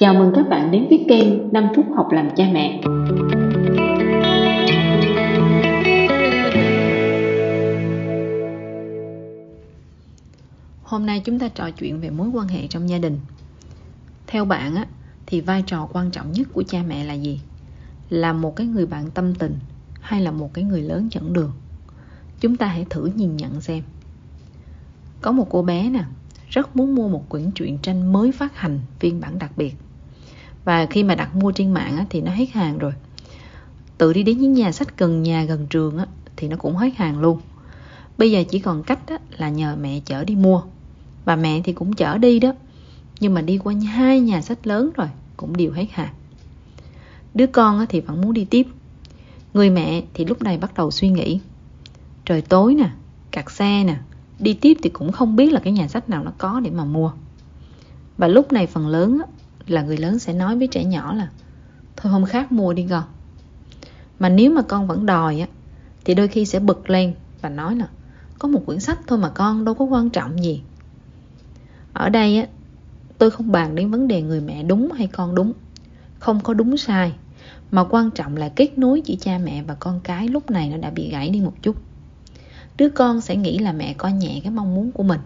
Chào mừng các bạn đến với kênh 5 phút học làm cha mẹ. Hôm nay chúng ta trò chuyện về mối quan hệ trong gia đình. Theo bạn á thì vai trò quan trọng nhất của cha mẹ là gì? Là một cái người bạn tâm tình hay là một cái người lớn dẫn đường? Chúng ta hãy thử nhìn nhận xem. Có một cô bé nè, rất muốn mua một quyển truyện tranh mới phát hành phiên bản đặc biệt và khi mà đặt mua trên mạng á, thì nó hết hàng rồi. Tự đi đến những nhà sách gần nhà gần trường á, thì nó cũng hết hàng luôn. Bây giờ chỉ còn cách á, là nhờ mẹ chở đi mua. Và mẹ thì cũng chở đi đó. Nhưng mà đi qua hai nhà sách lớn rồi cũng đều hết hàng. Đứa con á, thì vẫn muốn đi tiếp. Người mẹ thì lúc này bắt đầu suy nghĩ. Trời tối nè cặt xe nè đi tiếp thì cũng không biết là cái nhà sách nào nó có để mà mua. Và lúc này phần lớn là người lớn sẽ nói với trẻ nhỏ là, thôi hôm khác mua đi con. Mà nếu mà con vẫn đòi á, thì đôi khi sẽ bực lên và nói là, có một quyển sách thôi mà con, đâu có quan trọng gì. Ở đây á, tôi không bàn đến vấn đề người mẹ đúng hay con đúng. Không có đúng sai, mà quan trọng là kết nối giữa cha mẹ và con cái lúc này nó đã bị gãy đi một chút. Đứa con sẽ nghĩ là mẹ coi nhẹ cái mong muốn của mình.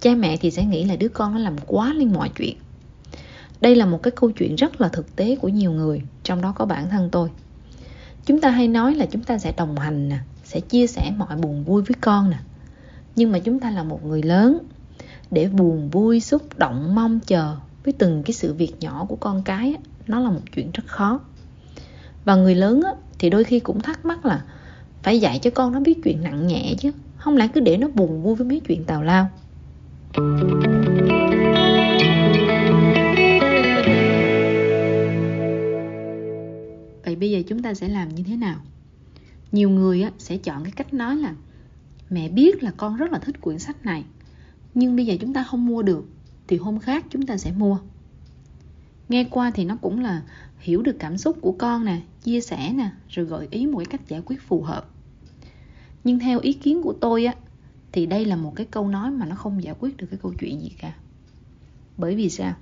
Cha mẹ thì sẽ nghĩ là đứa con nó làm quá lên mọi chuyện đây là một cái câu chuyện rất là thực tế của nhiều người, trong đó có bản thân tôi. Chúng ta hay nói là chúng ta sẽ đồng hành nè, sẽ chia sẻ mọi buồn vui với con nè. Nhưng mà chúng ta là một người lớn, để buồn vui, xúc động, mong chờ với từng cái sự việc nhỏ của con cái nó là một chuyện rất khó. Và người lớn thì đôi khi cũng thắc mắc là phải dạy cho con nó biết chuyện nặng nhẹ chứ, không lẽ cứ để nó buồn vui với mấy chuyện tào lao? Vậy bây giờ chúng ta sẽ làm như thế nào? Nhiều người sẽ chọn cái cách nói là, mẹ biết là con rất là thích quyển sách này, nhưng bây giờ chúng ta không mua được, thì hôm khác chúng ta sẽ mua. Nghe qua thì nó cũng là hiểu được cảm xúc của con nè, chia sẻ nè, rồi gợi ý một cái cách giải quyết phù hợp. Nhưng theo ý kiến của tôi á, thì đây là một cái câu nói mà nó không giải quyết được cái câu chuyện gì cả. Bởi vì sao?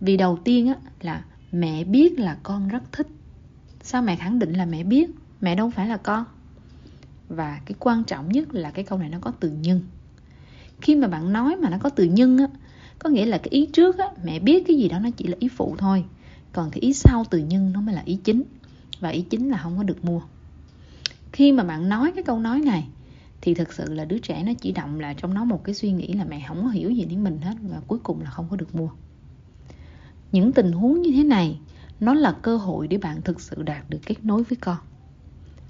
Vì đầu tiên á, là mẹ biết là con rất thích sao mẹ khẳng định là mẹ biết? Mẹ đâu phải là con. Và cái quan trọng nhất là cái câu này nó có từ nhân. Khi mà bạn nói mà nó có từ nhân á, có nghĩa là cái ý trước á, mẹ biết cái gì đó nó chỉ là ý phụ thôi. Còn cái ý sau từ nhân nó mới là ý chính. Và ý chính là không có được mua. Khi mà bạn nói cái câu nói này, thì thực sự là đứa trẻ nó chỉ động là trong nó một cái suy nghĩ là mẹ không có hiểu gì đến mình hết và cuối cùng là không có được mua. Những tình huống như thế này nó là cơ hội để bạn thực sự đạt được kết nối với con.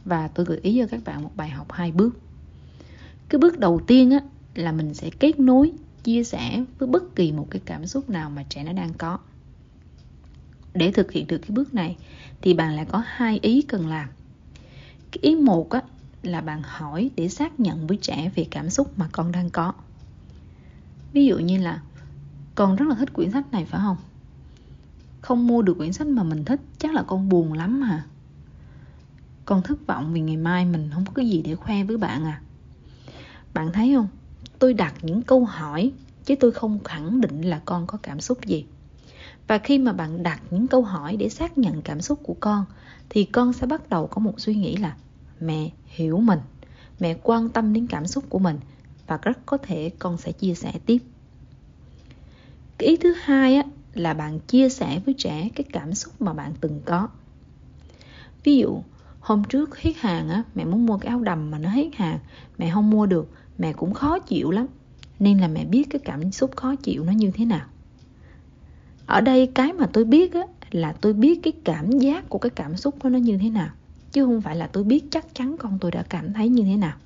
Và tôi gợi ý cho các bạn một bài học hai bước. Cái bước đầu tiên á, là mình sẽ kết nối, chia sẻ với bất kỳ một cái cảm xúc nào mà trẻ nó đang có. Để thực hiện được cái bước này, thì bạn lại có hai ý cần làm. Cái ý một á, là bạn hỏi để xác nhận với trẻ về cảm xúc mà con đang có. Ví dụ như là, con rất là thích quyển sách này phải không? Không mua được quyển sách mà mình thích chắc là con buồn lắm hả con thất vọng vì ngày mai mình không có gì để khoe với bạn à. Bạn thấy không? Tôi đặt những câu hỏi chứ tôi không khẳng định là con có cảm xúc gì. Và khi mà bạn đặt những câu hỏi để xác nhận cảm xúc của con thì con sẽ bắt đầu có một suy nghĩ là mẹ hiểu mình mẹ quan tâm đến cảm xúc của mình và rất có thể con sẽ chia sẻ tiếp. Cái ý thứ hai á, là bạn chia sẻ với trẻ cái cảm xúc mà bạn từng có. Ví dụ, hôm trước hết hàng á, mẹ muốn mua cái áo đầm mà nó hết hàng, mẹ không mua được, mẹ cũng khó chịu lắm. Nên là mẹ biết cái cảm xúc khó chịu nó như thế nào. Ở đây cái mà tôi biết á, là tôi biết cái cảm giác của cái cảm xúc của nó như thế nào, chứ không phải là tôi biết chắc chắn con tôi đã cảm thấy như thế nào.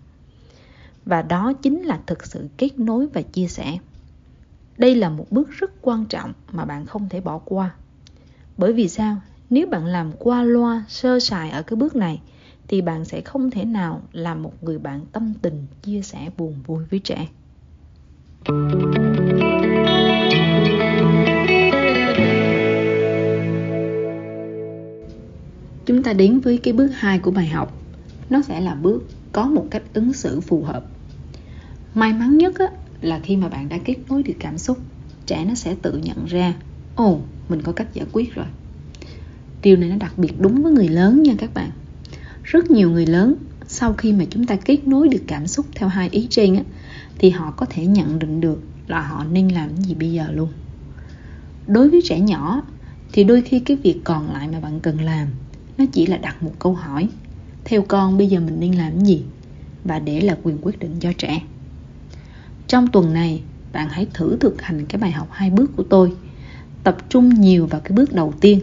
Và đó chính là thực sự kết nối và chia sẻ đây là một bước rất quan trọng mà bạn không thể bỏ qua. Bởi vì sao? Nếu bạn làm qua loa sơ sài ở cái bước này thì bạn sẽ không thể nào làm một người bạn tâm tình chia sẻ buồn vui với trẻ. Chúng ta đến với cái bước 2 của bài học. Nó sẽ là bước có một cách ứng xử phù hợp. May mắn nhất á, là khi mà bạn đã kết nối được cảm xúc trẻ nó sẽ tự nhận ra ồ mình có cách giải quyết rồi. Điều này nó đặc biệt đúng với người lớn nha các bạn. Rất nhiều người lớn sau khi mà chúng ta kết nối được cảm xúc theo hai ý trên á, thì họ có thể nhận định được là họ nên làm gì bây giờ luôn. Đối với trẻ nhỏ thì đôi khi cái việc còn lại mà bạn cần làm nó chỉ là đặt một câu hỏi theo con bây giờ mình nên làm gì và để là quyền quyết định cho trẻ trong tuần này bạn hãy thử thực hành cái bài học hai bước của tôi. Tập trung nhiều vào cái bước đầu tiên.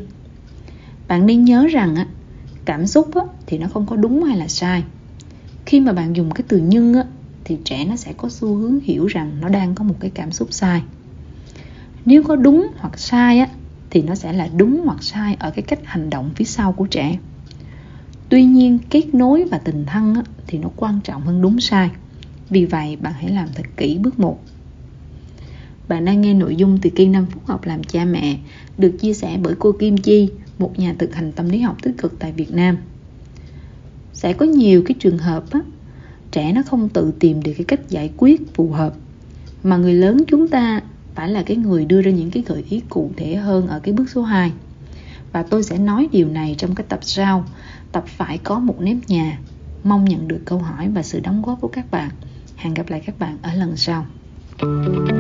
Bạn nên nhớ rằng á cảm xúc á, thì nó không có đúng hay là sai. Khi mà bạn dùng cái từ nhưng á, thì trẻ nó sẽ có xu hướng hiểu rằng nó đang có một cái cảm xúc sai. Nếu có đúng hoặc sai á, thì nó sẽ là đúng hoặc sai ở cái cách hành động phía sau của trẻ. Tuy nhiên kết nối và tình thân á, thì nó quan trọng hơn đúng sai vì vậy bạn hãy làm thật kỹ bước một bạn đang nghe nội dung từ kênh 5 phút học làm cha mẹ được chia sẻ bởi cô Kim Chi, một nhà thực hành tâm lý học tích cực tại Việt Nam. Sẽ có nhiều cái trường hợp á, trẻ nó không tự tìm được cái cách giải quyết phù hợp mà người lớn chúng ta phải là cái người đưa ra những cái gợi ý cụ thể hơn ở cái bước số 2. Và tôi sẽ nói điều này trong cái tập sau, tập phải có một nếp nhà. Mong nhận được câu hỏi và sự đóng góp của các bạn. Hẹn gặp lại các bạn ở lần sau. thank you